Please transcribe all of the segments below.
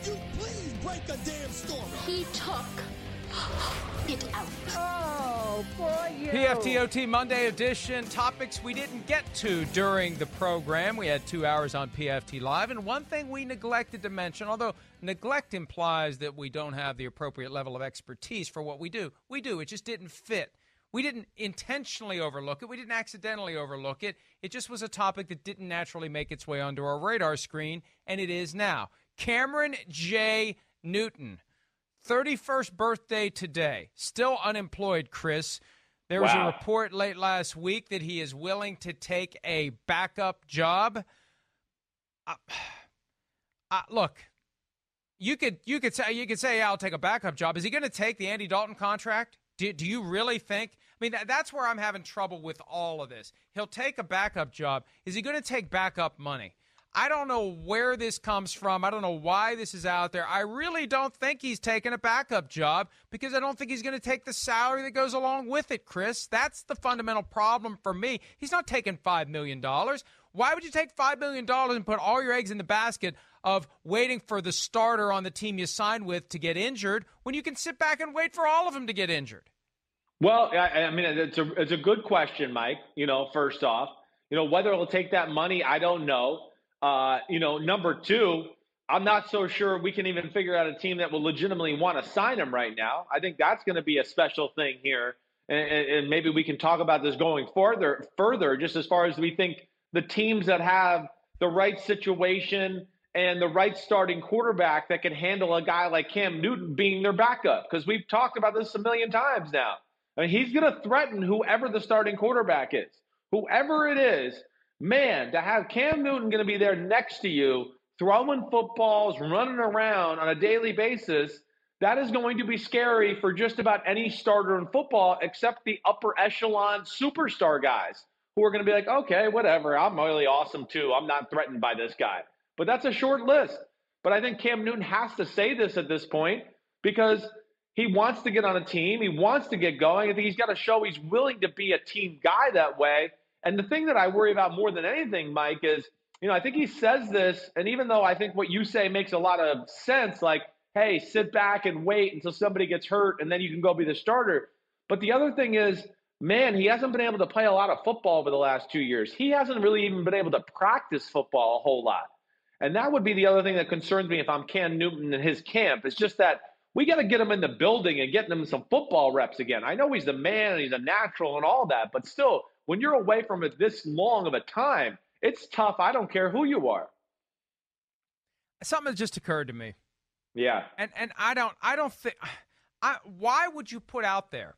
Would you please break a damn story? He took it out. Oh, boy, you. PFTOT Monday edition. Topics we didn't get to during the program. We had two hours on PFT Live. And one thing we neglected to mention, although neglect implies that we don't have the appropriate level of expertise for what we do, we do. It just didn't fit. We didn't intentionally overlook it. We didn't accidentally overlook it. It just was a topic that didn't naturally make its way onto our radar screen, and it is now. Cameron J. Newton 31st birthday today. Still unemployed, Chris. There was Wow. a report late last week that he is willing to take a backup job. Uh, uh, look, you could you could say you could say yeah, I'll take a backup job. Is he going to take the Andy Dalton contract? Do, do you really think? I mean, that, that's where I'm having trouble with all of this. He'll take a backup job. Is he going to take backup money? I don't know where this comes from. I don't know why this is out there. I really don't think he's taking a backup job because I don't think he's going to take the salary that goes along with it, Chris. That's the fundamental problem for me. He's not taking $5 million. Why would you take $5 million and put all your eggs in the basket of waiting for the starter on the team you signed with to get injured when you can sit back and wait for all of them to get injured? Well, I, I mean, it's a it's a good question, Mike. You know, first off, you know whether it'll take that money, I don't know. Uh, you know, number two, I'm not so sure we can even figure out a team that will legitimately want to sign him right now. I think that's going to be a special thing here, and, and, maybe we can talk about this going further. Further, just as far as we think the teams that have the right situation and the right starting quarterback that can handle a guy like Cam Newton being their backup, because we've talked about this a million times now. I mean, he's going to threaten whoever the starting quarterback is, whoever it is. Man, to have Cam Newton going to be there next to you, throwing footballs, running around on a daily basis, that is going to be scary for just about any starter in football, except the upper echelon superstar guys who are going to be like, okay, whatever, I'm really awesome too. I'm not threatened by this guy. But that's a short list. But I think Cam Newton has to say this at this point because he wants to get on a team. He wants to get going. I think he's got to show he's willing to be a team guy that way. And the thing that I worry about more than anything, Mike, is, you know, I think he says this, and even though I think what you say makes a lot of sense, like, hey, sit back and wait until somebody gets hurt and then you can go be the starter. But the other thing is, man, he hasn't been able to play a lot of football over the last two years. He hasn't really even been able to practice football a whole lot. And that would be the other thing that concerns me if I'm Cam Newton and his camp. It's just that we got to get him in the building and getting him some football reps again. I know he's the man and he's a natural and all that, but still, when you're away from it this long of a time, it's tough. I don't care who you are. Something just occurred to me. Yeah. And and I don't I don't think I why would you put out there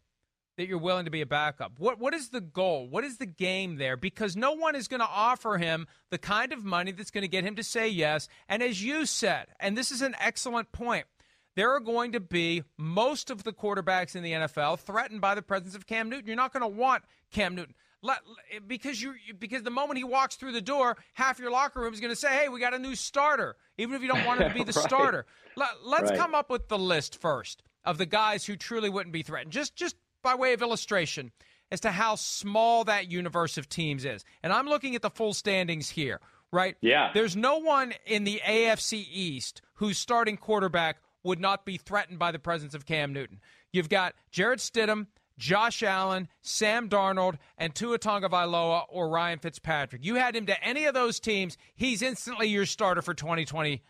that you're willing to be a backup? What what is the goal? What is the game there? Because no one is going to offer him the kind of money that's going to get him to say yes. And as you said, and this is an excellent point, there are going to be most of the quarterbacks in the NFL threatened by the presence of Cam Newton. You're not going to want Cam Newton. Let, because you because the moment he walks through the door, half your locker room is going to say, "Hey, we got a new starter," even if you don't want him to be the Right. starter. Let, let's Right. come up with the list first of the guys who truly wouldn't be threatened, just just by way of illustration as to how small that universe of teams is. And I'm looking at the full standings here, right? Yeah. There's no one in the AFC East whose starting quarterback would not be threatened by the presence of Cam Newton. You've got Jarrett Stidham, Josh Allen, Sam Darnold, and Tua Tagovailoa or Ryan Fitzpatrick. You had him to any of those teams, he's instantly your starter for 2020.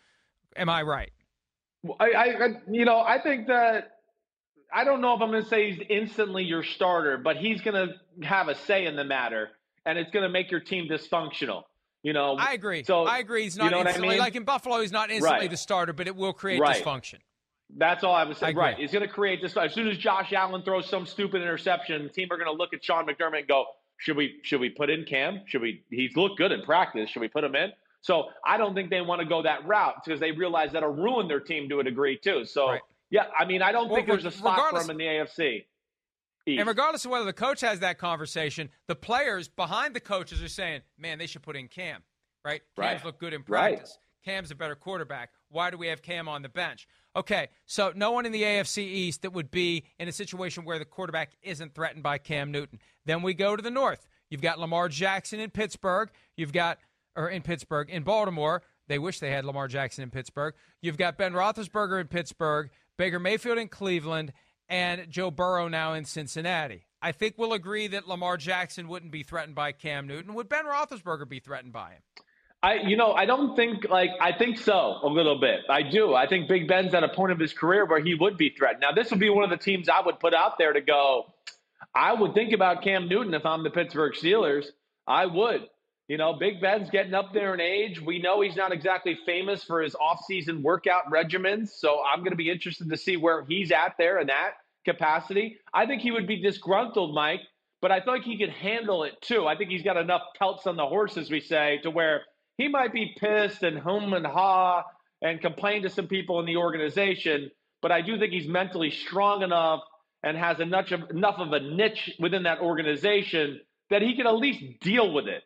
Am I right? I, I, I- you know, I think that I don't know if I'm going to say he's instantly your starter, but he's going to have a say in the matter, and it's going to make your team dysfunctional. You know, I agree. So I agree. He's you not know what I instantly mean? like in Buffalo. He's not instantly Right. the starter, but it will create Right. dysfunction. That's all I was saying. Right. It's going to create this. As soon as Josh Allen throws some stupid interception, the team are going to look at Sean McDermott and go, "Should we? Should we put in Cam? Should we? He's looked good in practice. Should we put him in?" So I don't think they want to go that route because they realize that'll ruin their team to a degree too. So Right. yeah, I mean, I don't Well, think there's a spot for him in the AFC. East. And regardless of whether the coach has that conversation, the players behind the coaches are saying, "Man, they should put in Cam." Right? Cam's Right. look good in Right. practice. Cam's a better quarterback. Why do we have Cam on the bench? Okay, so no one in the AFC East that would be in a situation where the quarterback isn't threatened by Cam Newton. Then we go to the North. You've got Lamar Jackson in Pittsburgh. You've got or in Pittsburgh, in Baltimore. They wish they had Lamar Jackson in Pittsburgh. You've got Ben Roethlisberger in Pittsburgh, Baker Mayfield in Cleveland, and Joe Burrow now in Cincinnati. I think we'll agree that Lamar Jackson wouldn't be threatened by Cam Newton. Would Ben Roethlisberger be threatened by him? I, you know, I don't think like I think so a little bit. I do. I think Big Ben's at a point of his career where he would be threatened. Now, this would be one of the teams I would put out there to go. I would think about Cam Newton if I'm the Pittsburgh Steelers. I would. You know, Big Ben's getting up there in age. We know he's not exactly famous for his offseason workout regimens. So I'm going to be interested to see where he's at there in that capacity. I think he would be disgruntled, Mike, but I think he could handle it too. I think he's got enough pelts on the horse, as we say, to where he might be pissed and hum and ha and complain to some people in the organization. But I do think he's mentally strong enough and has enough of, enough of a niche within that organization that he can at least deal with it.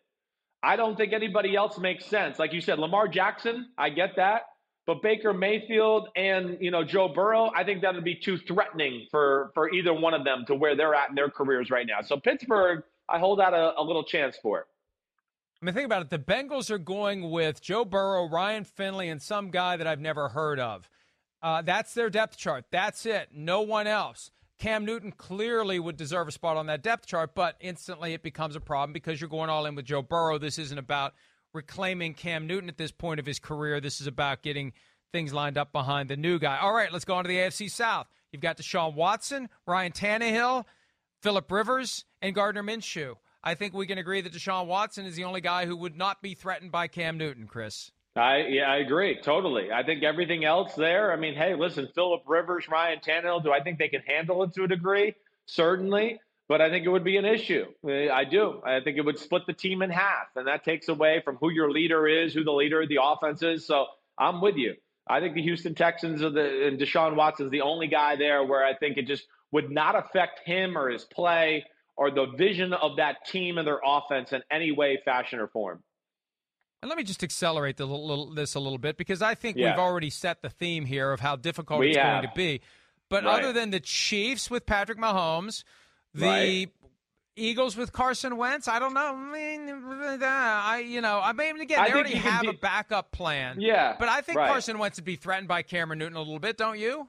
I don't think anybody else makes sense. Like you said, Lamar Jackson, I get that. But Baker Mayfield and you know Joe Burrow, I think that would be too threatening for for either one of them to where they're at in their careers right now. So Pittsburgh, I hold out a, a little chance for it. I mean, think about it. The Bengals are going with Joe Burrow, Ryan Finley, and some guy that I've never heard of. Uh, that's their depth chart. That's it. No one else. Cam Newton clearly would deserve a spot on that depth chart, but instantly it becomes a problem because you're going all in with Joe Burrow. This isn't about reclaiming Cam Newton at this point of his career. This is about getting things lined up behind the new guy. All right, let's go on to the AFC South. You've got Deshaun Watson, Ryan Tannehill, Philip Rivers, and Gardner Minshew. I think we can agree that Deshaun Watson is the only guy who would not be threatened by Cam Newton, Chris. I yeah, I agree totally. I think everything else there. I mean, hey, listen, Philip Rivers, Ryan Tannehill. Do I think they can handle it to a degree? Certainly, but I think it would be an issue. I do. I think it would split the team in half, and that takes away from who your leader is, who the leader of the offense is. So I'm with you. I think the Houston Texans are the and Deshaun Watson's the only guy there where I think it just would not affect him or his play or the vision of that team and their offense in any way, fashion, or form. And let me just accelerate little, this a little bit because I think yeah. we've already set the theme here of how difficult we it's have. going to be. But right. other than the Chiefs with Patrick Mahomes, the right. Eagles with Carson Wentz, I don't know. I mean, uh, I you know, I mean, again, they already have a backup plan. Yeah, but I think right. Carson Wentz would be threatened by Cameron Newton a little bit, don't you?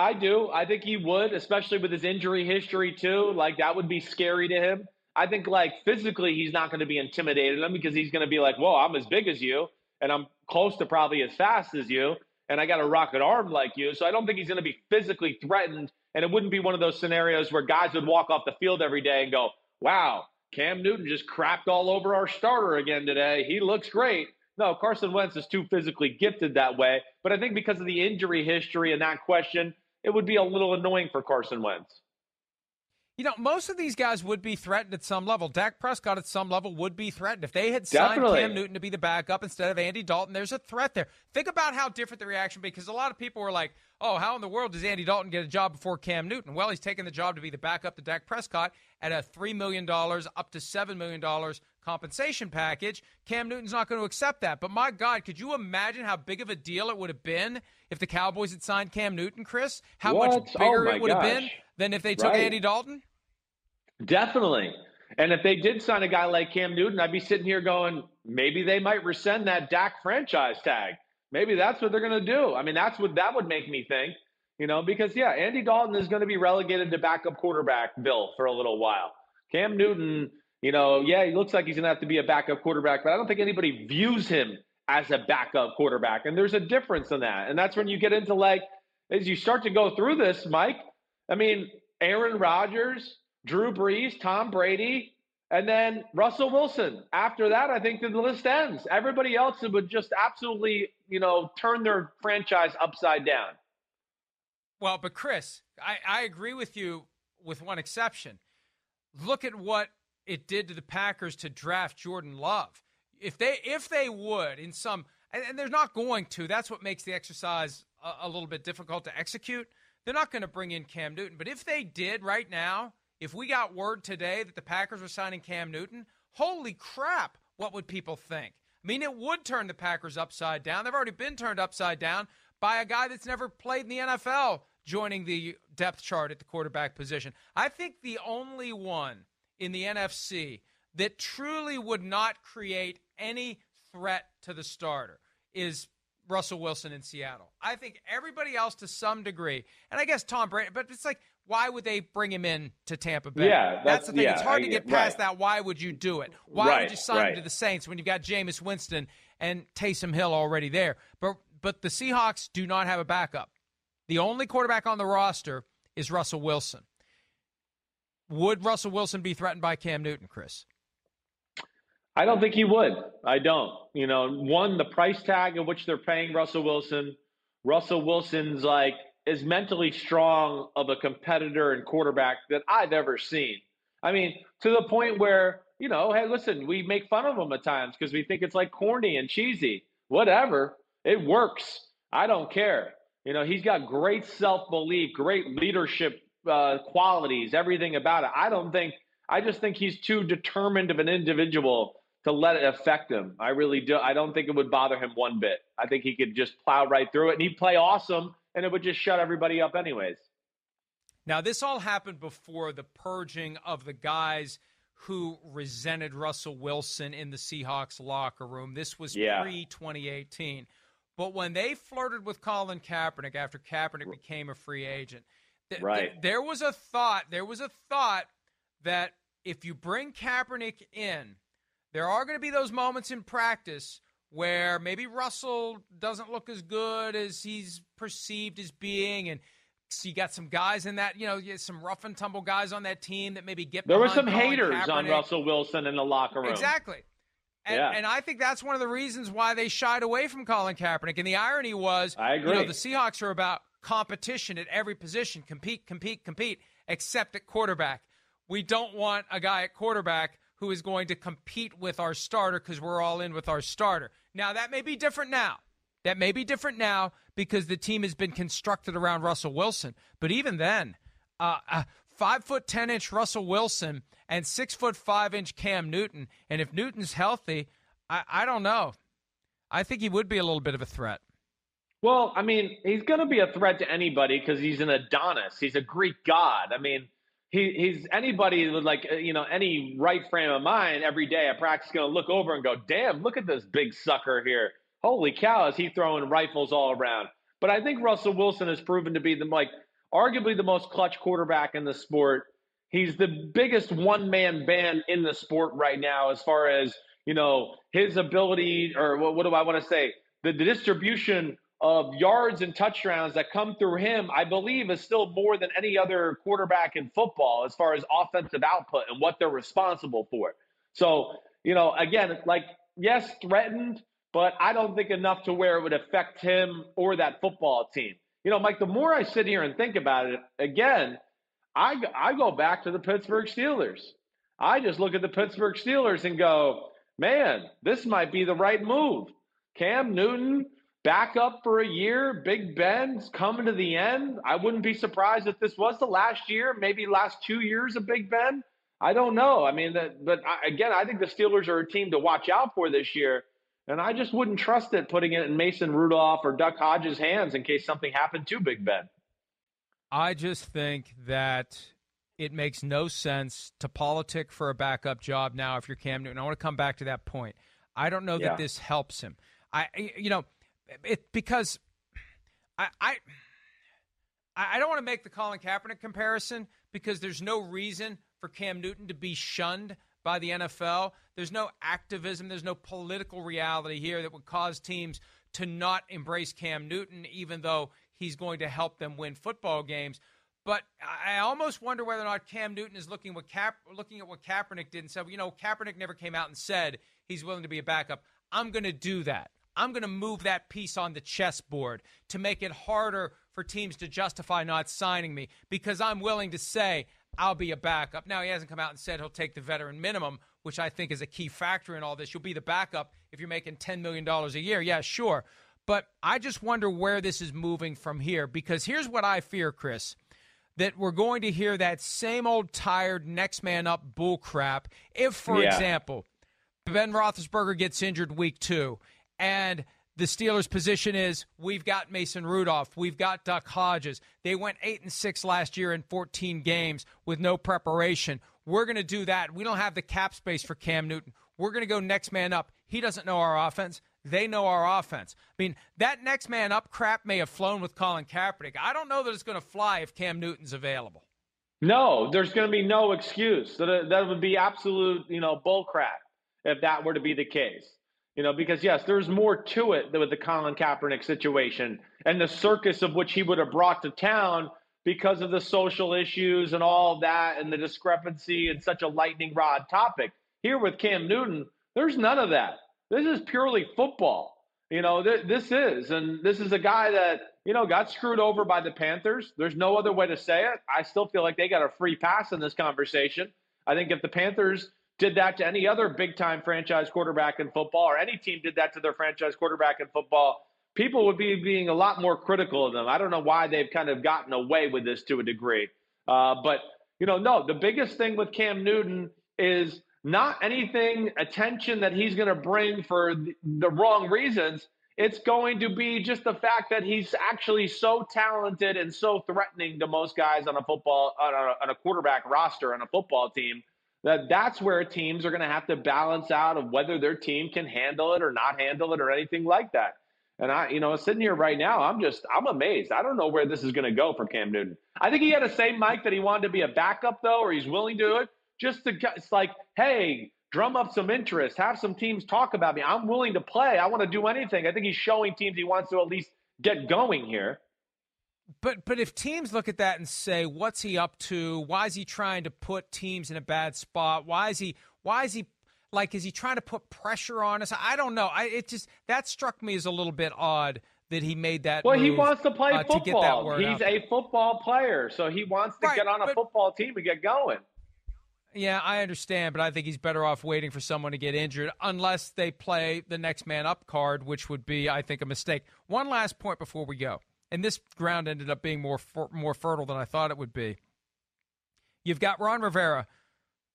I do. I think he would, especially with his injury history too. Like that would be scary to him. I think like physically he's not going to be intimidated him because he's going to be like, "Whoa, I'm as big as you, and I'm close to probably as fast as you, and I got a rocket arm like you." So I don't think he's going to be physically threatened, and it wouldn't be one of those scenarios where guys would walk off the field every day and go, "Wow, Cam Newton just crapped all over our starter again today. He looks great." No, Carson Wentz is too physically gifted that way. But I think because of the injury history and that question, it would be a little annoying for Carson Wentz. You know, most of these guys would be threatened at some level. Dak Prescott at some level would be threatened. If they had signed Definitely. Cam Newton to be the backup instead of Andy Dalton, there's a threat there. Think about how different the reaction would be because a lot of people were like, oh, how in the world does Andy Dalton get a job before Cam Newton? Well, he's taking the job to be the backup to Dak Prescott at a $3 million up to $7 million compensation package. Cam Newton's not going to accept that. But my God, could you imagine how big of a deal it would have been if the Cowboys had signed Cam Newton, Chris? How what? much bigger oh it would gosh. have been than if they took right. Andy Dalton? Definitely. And if they did sign a guy like Cam Newton, I'd be sitting here going, maybe they might rescind that Dak franchise tag. Maybe that's what they're going to do. I mean, that's what that would make me think, you know, because yeah, Andy Dalton is going to be relegated to backup quarterback bill for a little while. Cam Newton, you know, yeah, he looks like he's going to have to be a backup quarterback, but I don't think anybody views him as a backup quarterback. And there's a difference in that. And that's when you get into like, as you start to go through this, Mike, I mean, Aaron Rodgers, Drew Brees, Tom Brady, and then Russell Wilson. After that, I think the list ends. Everybody else would just absolutely, you know, turn their franchise upside down. Well, but Chris, I, I agree with you with one exception. Look at what it did to the Packers to draft Jordan Love. If they if they would in some and, and they're not going to, that's what makes the exercise a, a little bit difficult to execute. They're not going to bring in Cam Newton, but if they did right now, if we got word today that the Packers were signing Cam Newton, holy crap, what would people think? I mean, it would turn the Packers upside down. They've already been turned upside down by a guy that's never played in the NFL joining the depth chart at the quarterback position. I think the only one in the NFC that truly would not create any threat to the starter is Russell Wilson in Seattle. I think everybody else to some degree, and I guess Tom Brady, but it's like, why would they bring him in to Tampa Bay? Yeah, that's, that's- the thing. yeah, it's hard I to get past right. that. Why would you do it? Why would you sign him to the Saints when you've got Jameis Winston and Taysom Hill already there? But but the Seahawks do not have a backup. The only quarterback on the roster is Russell Wilson. Would Russell Wilson be threatened by Cam Newton, Chris? I don't think he would. I don't. You know, one, the price tag at which they're paying Russell Wilson. Russell Wilson's like as mentally strong of a competitor and quarterback that I've ever seen. I mean, to the point where, you know, hey, listen, we make fun of him at times because we think it's like corny and cheesy. Whatever. It works. I don't care. You know, he's got great self belief, great leadership uh, qualities, everything about it. I don't think, I just think he's too determined of an individual to let it affect him. I really do. I don't think it would bother him one bit. I think he could just plow right through it and he'd play awesome and it would just shut everybody up, anyways. Now, this all happened before the purging of the guys who resented Russell Wilson in the Seahawks locker room. This was Yeah. pre 2018. But when they flirted with Colin Kaepernick after Kaepernick became a free agent, th- Right. th- there was a thought, there was a thought that if you bring Kaepernick in, there are going to be those moments in practice where maybe Russell doesn't look as good as he's perceived as being, and so you got some guys in that, you know, you some rough and tumble guys on that team that maybe get. There were some haters on Russell Wilson in the locker room. Exactly. And, Yeah. and I think that's one of the reasons why they shied away from Colin Kaepernick. And the irony was, I You know, agree. the Seahawks are about competition at every position, compete, compete, compete, except at quarterback. We don't want a guy at quarterback who is going to compete with our starter because we're all in with our starter. Now that may be different now. That may be different now because the team has been constructed around Russell Wilson. But even then, uh, uh, five foot ten inch Russell Wilson and six foot five inch Cam Newton, and if Newton's healthy, I, I don't know. I think he would be a little bit of a threat. Well, I mean, he's going to be a threat to anybody because he's an Adonis. He's a Greek god. I mean, he, he's anybody with like uh, you know any right frame of mind every day at practice going to look over and go, "Damn, look at this big sucker here! Holy cow, is he throwing rifles all around?" But I think Russell Wilson has proven to be the like arguably the most clutch quarterback in the sport. He's the biggest one man band in the sport right now as far as you know his ability or what, what do I want to say the, the distribution of yards and touchdowns that come through him, I believe, is still more than any other quarterback in football as far as offensive output and what they're responsible for. So, you know, again, like, yes, threatened, but I don't think enough to where it would affect him or that football team. You know, Mike, the more I sit here and think about it, again, I, I go back to the Pittsburgh Steelers. I just look at the Pittsburgh Steelers and go, man, this might be the right move. Cam Newton, back up for a year. Big Ben's coming to the end. I wouldn't be surprised if this was the last year, maybe last two years of Big Ben. I don't know. I mean, that, but I, again, I think the Steelers are a team to watch out for this year. And I just wouldn't trust it putting it in Mason Rudolph or Duck Hodges' hands in case something happened to Big Ben. I just think that it makes no sense to politic for a backup job now if you're Cam Newton. I want to come back to that point. I don't know Yeah. that this helps him. I, you know, it because I, I, I don't want to make the Colin Kaepernick comparison because there's no reason for Cam Newton to be shunned by the NFL. There's no activism, there's no political reality here that would cause teams to not embrace Cam Newton, even though he's going to help them win football games. But I almost wonder whether or not Cam Newton is looking what Cap, looking at what Kaepernick did and said, you know, Kaepernick never came out and said he's willing to be a backup. I'm going to do that. I'm going to move that piece on the chessboard to make it harder for teams to justify not signing me because I'm willing to say I'll be a backup. Now, he hasn't come out and said he'll take the veteran minimum, which I think is a key factor in all this. You'll be the backup if you're making $10 million a year. Yeah, sure. But I just wonder where this is moving from here because here's what I fear, Chris that we're going to hear that same old tired next man up bull crap if, for Yeah. example, Ben Roethlisberger gets injured week two, and the Steelers' position is we've got Mason Rudolph, we've got Duck Hodges. They went eight and six last year in 14 games with no preparation. We're going to do that. We don't have the cap space for Cam Newton. We're going to go next man up. He doesn't know our offense. They know our offense. I mean, that next man up crap may have flown with Colin Kaepernick. I don't know that it's going to fly if Cam Newton's available. No, there's going to be no excuse. That that would be absolute, you know, bull crap if that were to be the case. You know, because yes, there's more to it with the Colin Kaepernick situation and the circus of which he would have brought to town because of the social issues and all that and the discrepancy and such a lightning rod topic. Here with Cam Newton, there's none of that. This is purely football. You know, th- this is, and this is a guy that, you know, got screwed over by the Panthers. There's no other way to say it. I still feel like they got a free pass in this conversation. I think if the Panthers did that to any other big time franchise quarterback in football, or any team did that to their franchise quarterback in football, people would be being a lot more critical of them. I don't know why they've kind of gotten away with this to a degree. Uh, but, you know, no, the biggest thing with Cam Newton is not anything attention that he's going to bring for the, wrong reasons. It's going to be just the fact that he's actually so talented and so threatening to most guys on a football on a, on a quarterback roster on a football team that that's where teams are going to have to balance out of whether their team can handle it or not handle it or anything like that. And I, you know, sitting here right now, I'm just, I'm amazed. I don't know where this is going to go for Cam Newton. I think he had to say, Mike, that he wanted to be a backup though, or he's willing to do it just to, it's like, hey, drum up some interest, have some teams talk about me. I'm willing to play. I want to do anything. I think he's showing teams he wants to at least get going here. But but if teams look at that and say, "What's he up to? Why is he trying to put teams in a bad spot? Why is he why is he like is he trying to put pressure on us?" I don't know. I it just that struck me as a little bit odd that he made that. Well, move, he wants to play uh, football. To He's a football player, so he wants to right, get on a but, football team and get going. Yeah, I understand, but I think he's better off waiting for someone to get injured unless they play the next man up card, which would be, I think, a mistake. One last point before we go, and this ground ended up being more more fertile than I thought it would be. You've got Ron Rivera,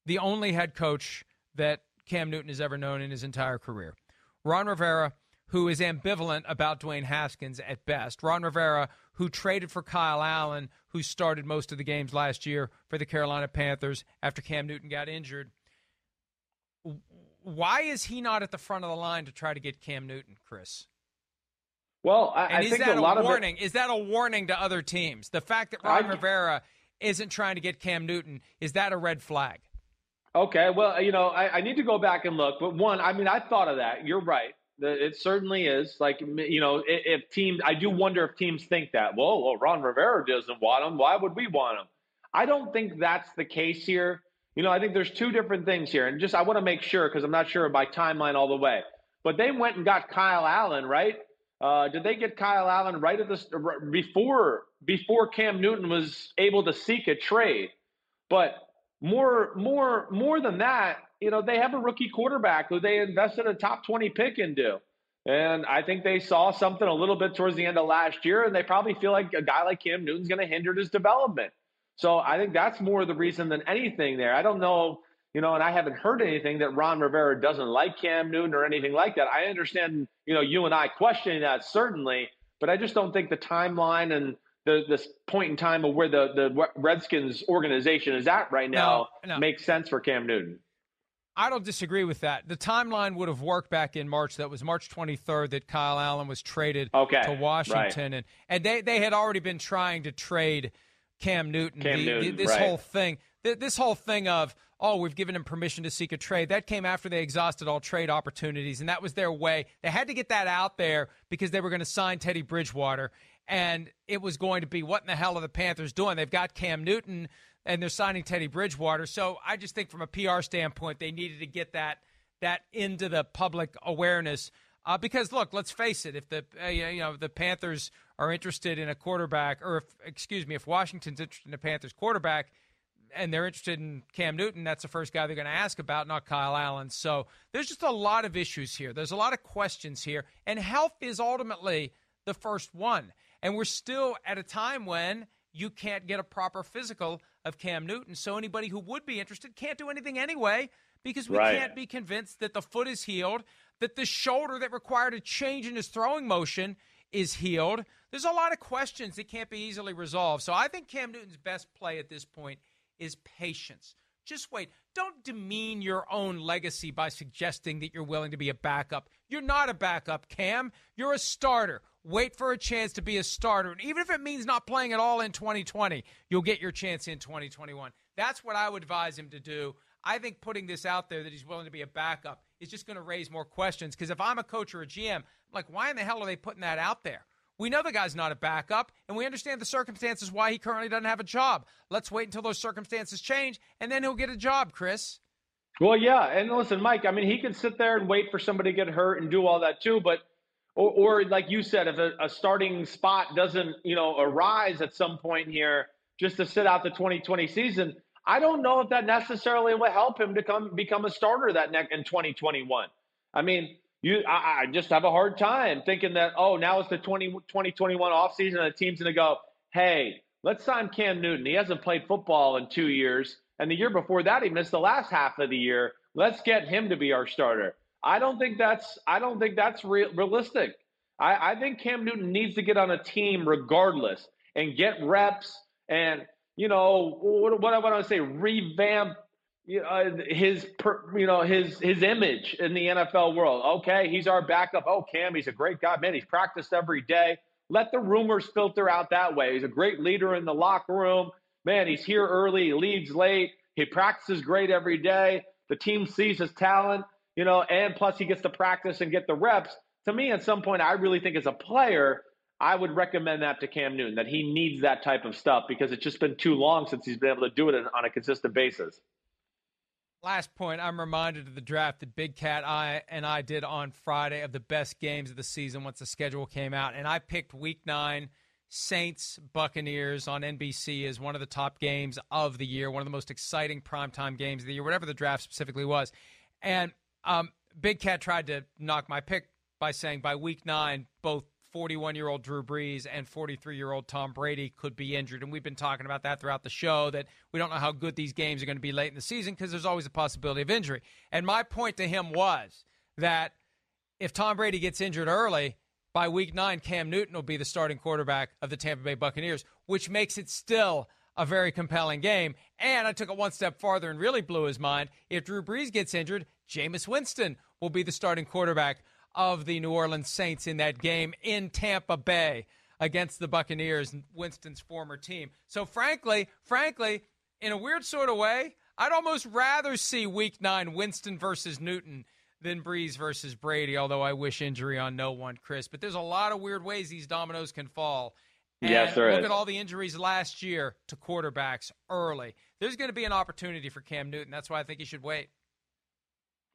the only head coach that Cam Newton has ever known in his entire career. Ron Rivera, who is ambivalent about Dwayne Haskins at best. Ron Rivera, who traded for Kyle Allen, who started most of the games last year for the Carolina Panthers after Cam Newton got injured. Why is he not at the front of the line to try to get Cam Newton, Chris? Well, I, and I is think that a lot warning? of it, is Is that a warning to other teams? The fact that Ron I, Rivera isn't trying to get Cam Newton is that a red flag? Okay, well, you know, I, I need to go back and look, but one, I mean, I thought of that. You're right. It certainly is. Like, you know, if, if teams, I do wonder if teams think that. Well, well, Ron Rivera doesn't want him. Why would we want him? I don't think that's the case here. You know, I think there's two different things here, and just I want to make sure because I'm not sure of my timeline all the way. But they went and got Kyle Allen, right? Uh, did they get Kyle Allen right at this before before Cam Newton was able to seek a trade? But more more more than that, you know, they have a rookie quarterback who they invested a top 20 pick into. And I think they saw something a little bit towards the end of last year, and they probably feel like a guy like Cam Newton's going to hinder his development. So I think that's more the reason than anything there. I don't know, you know, and I haven't heard anything that Ron Rivera doesn't like Cam Newton or anything like that. I understand, you know, you and I questioning that certainly, but I just don't think the timeline and the this point in time of where the the Redskins organization is at right now no, no. makes sense for Cam Newton. I don't disagree with that. The timeline would have worked back in March. That was March 23rd that Kyle Allen was traded okay, to Washington, right. and and they they had already been trying to trade Cam Newton. Cam the, Newton the, this right. whole thing, this whole thing of oh we've given him permission to seek a trade that came after they exhausted all trade opportunities, and that was their way. They had to get that out there because they were going to sign Teddy Bridgewater, and it was going to be what in the hell are the Panthers doing? They've got Cam Newton and they're signing Teddy Bridgewater. So I just think from a PR standpoint, they needed to get that that into the public awareness. Uh, because look, let's face it, if the uh, you know the Panthers are interested in a quarterback, or if excuse me, if Washington's interested in a Panthers quarterback, and they're interested in Cam Newton, that's the first guy they're going to ask about, not Kyle Allen. So there's just a lot of issues here. There's a lot of questions here, and health is ultimately the first one. And we're still at a time when you can't get a proper physical of Cam Newton. So anybody who would be interested can't do anything anyway because we right. can't be convinced that the foot is healed, that the shoulder that required a change in his throwing motion is healed. There's a lot of questions that can't be easily resolved. So I think Cam Newton's best play at this point is patience. Just wait. don't demean your own legacy by suggesting that you're willing to be a backup. You're not a backup, Cam. You're a starter. Wait for a chance to be a starter. And even if it means not playing at all in 2020, you'll get your chance in 2021. That's what I would advise him to do. I think putting this out there that he's willing to be a backup is just going to raise more questions. Because if I'm a coach or a GM, I'm like, why in the hell are they putting that out there? We know the guy's not a backup, and we understand the circumstances why he currently doesn't have a job. Let's wait until those circumstances change, and then he'll get a job, Chris. Well, yeah, and listen, Mike. I mean, he can sit there and wait for somebody to get hurt and do all that too. But, or, or like you said, if a, a starting spot doesn't, you know, arise at some point here, just to sit out the 2020 season, I don't know if that necessarily will help him to come become a starter that neck in 2021. I mean, you, I, I, just have a hard time thinking that, oh, now it's the 20, 2021 offseason and the team's going to go, hey, let's sign Cam Newton. He hasn't played football in two years. And the year before that, he missed the last half of the year. Let's get him to be our starter. I don't think that's I don't think that's re- realistic. I, I think Cam Newton needs to get on a team regardless and get reps and you know what, what I want to say revamp uh, his you know his his image in the NFL world. Okay, he's our backup. Oh, Cam, he's a great guy, man. He's practiced every day. Let the rumors filter out that way. He's a great leader in the locker room. Man, he's here early. He leaves late. He practices great every day. The team sees his talent, you know, and plus he gets to practice and get the reps. To me, at some point, I really think as a player, I would recommend that to Cam Newton that he needs that type of stuff because it's just been too long since he's been able to do it on a consistent basis. Last point, I'm reminded of the draft that Big Cat I and I did on Friday of the best games of the season once the schedule came out, and I picked Week Nine Saints Buccaneers on NBC as one of the top games of the year, one of the most exciting primetime games of the year, whatever the draft specifically was. And um, Big Cat tried to knock my pick by saying by Week Nine, both 41 year old Drew Brees and 43 year old Tom Brady could be injured. And we've been talking about that throughout the show that we don't know how good these games are going to be late in the season because there's always a possibility of injury. And my point to him was that if Tom Brady gets injured early, by week nine, Cam Newton will be the starting quarterback of the Tampa Bay Buccaneers, which makes it still a very compelling game. And I took it one step farther and really blew his mind. If Drew Brees gets injured, Jameis Winston will be the starting quarterback of the New Orleans Saints in that game in Tampa Bay against the Buccaneers, Winston's former team. So frankly, frankly, in a weird sort of way, I'd almost rather see week 9 Winston versus Newton than Brees versus Brady, although I wish injury on no one, Chris. But there's a lot of weird ways these dominoes can fall. And yes, there look is. at all the injuries last year to quarterbacks early. There's going to be an opportunity for Cam Newton. That's why I think he should wait.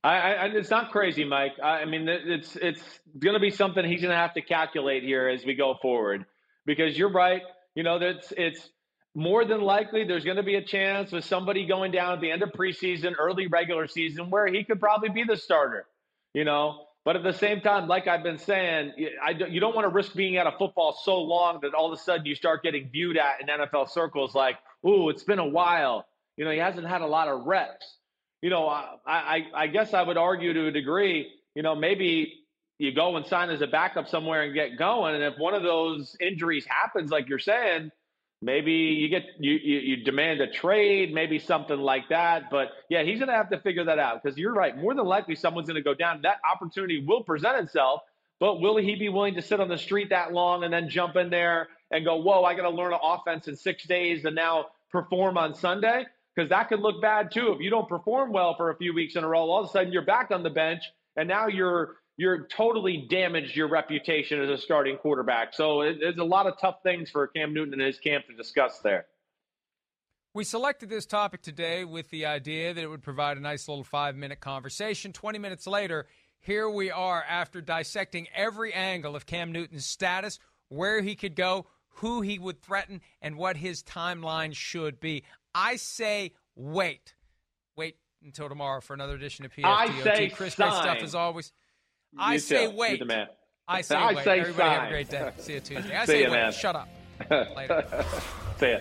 I, I, it's not crazy, Mike. I, I mean, it's it's going to be something he's going to have to calculate here as we go forward, because you're right. You know, that's it's more than likely there's going to be a chance with somebody going down at the end of preseason, early regular season, where he could probably be the starter. You know, but at the same time, like I've been saying, I, you don't want to risk being out of football so long that all of a sudden you start getting viewed at in NFL circles like, "Ooh, it's been a while." You know, he hasn't had a lot of reps you know, I, I, I guess I would argue to a degree, you know, maybe you go and sign as a backup somewhere and get going. And if one of those injuries happens, like you're saying, maybe you get you, you, you demand a trade, maybe something like that. But yeah, he's going to have to figure that out because you're right. More than likely, someone's going to go down. That opportunity will present itself. But will he be willing to sit on the street that long and then jump in there and go, whoa, I got to learn an offense in six days and now perform on Sunday? Because that could look bad too. If you don't perform well for a few weeks in a row, all of a sudden you're back on the bench, and now you're you're totally damaged your reputation as a starting quarterback. So it, there's a lot of tough things for Cam Newton and his camp to discuss there. We selected this topic today with the idea that it would provide a nice little five minute conversation. 20 minutes later, here we are after dissecting every angle of Cam Newton's status, where he could go, who he would threaten, and what his timeline should be. I say wait. Wait until tomorrow for another edition of PFTOT. I say Chris, sign. great stuff as always. You I say too. wait. You're the man. I say I wait. say Everybody sign. have a great day. See you Tuesday. I See say you, wait. man. Shut up. Later. See ya.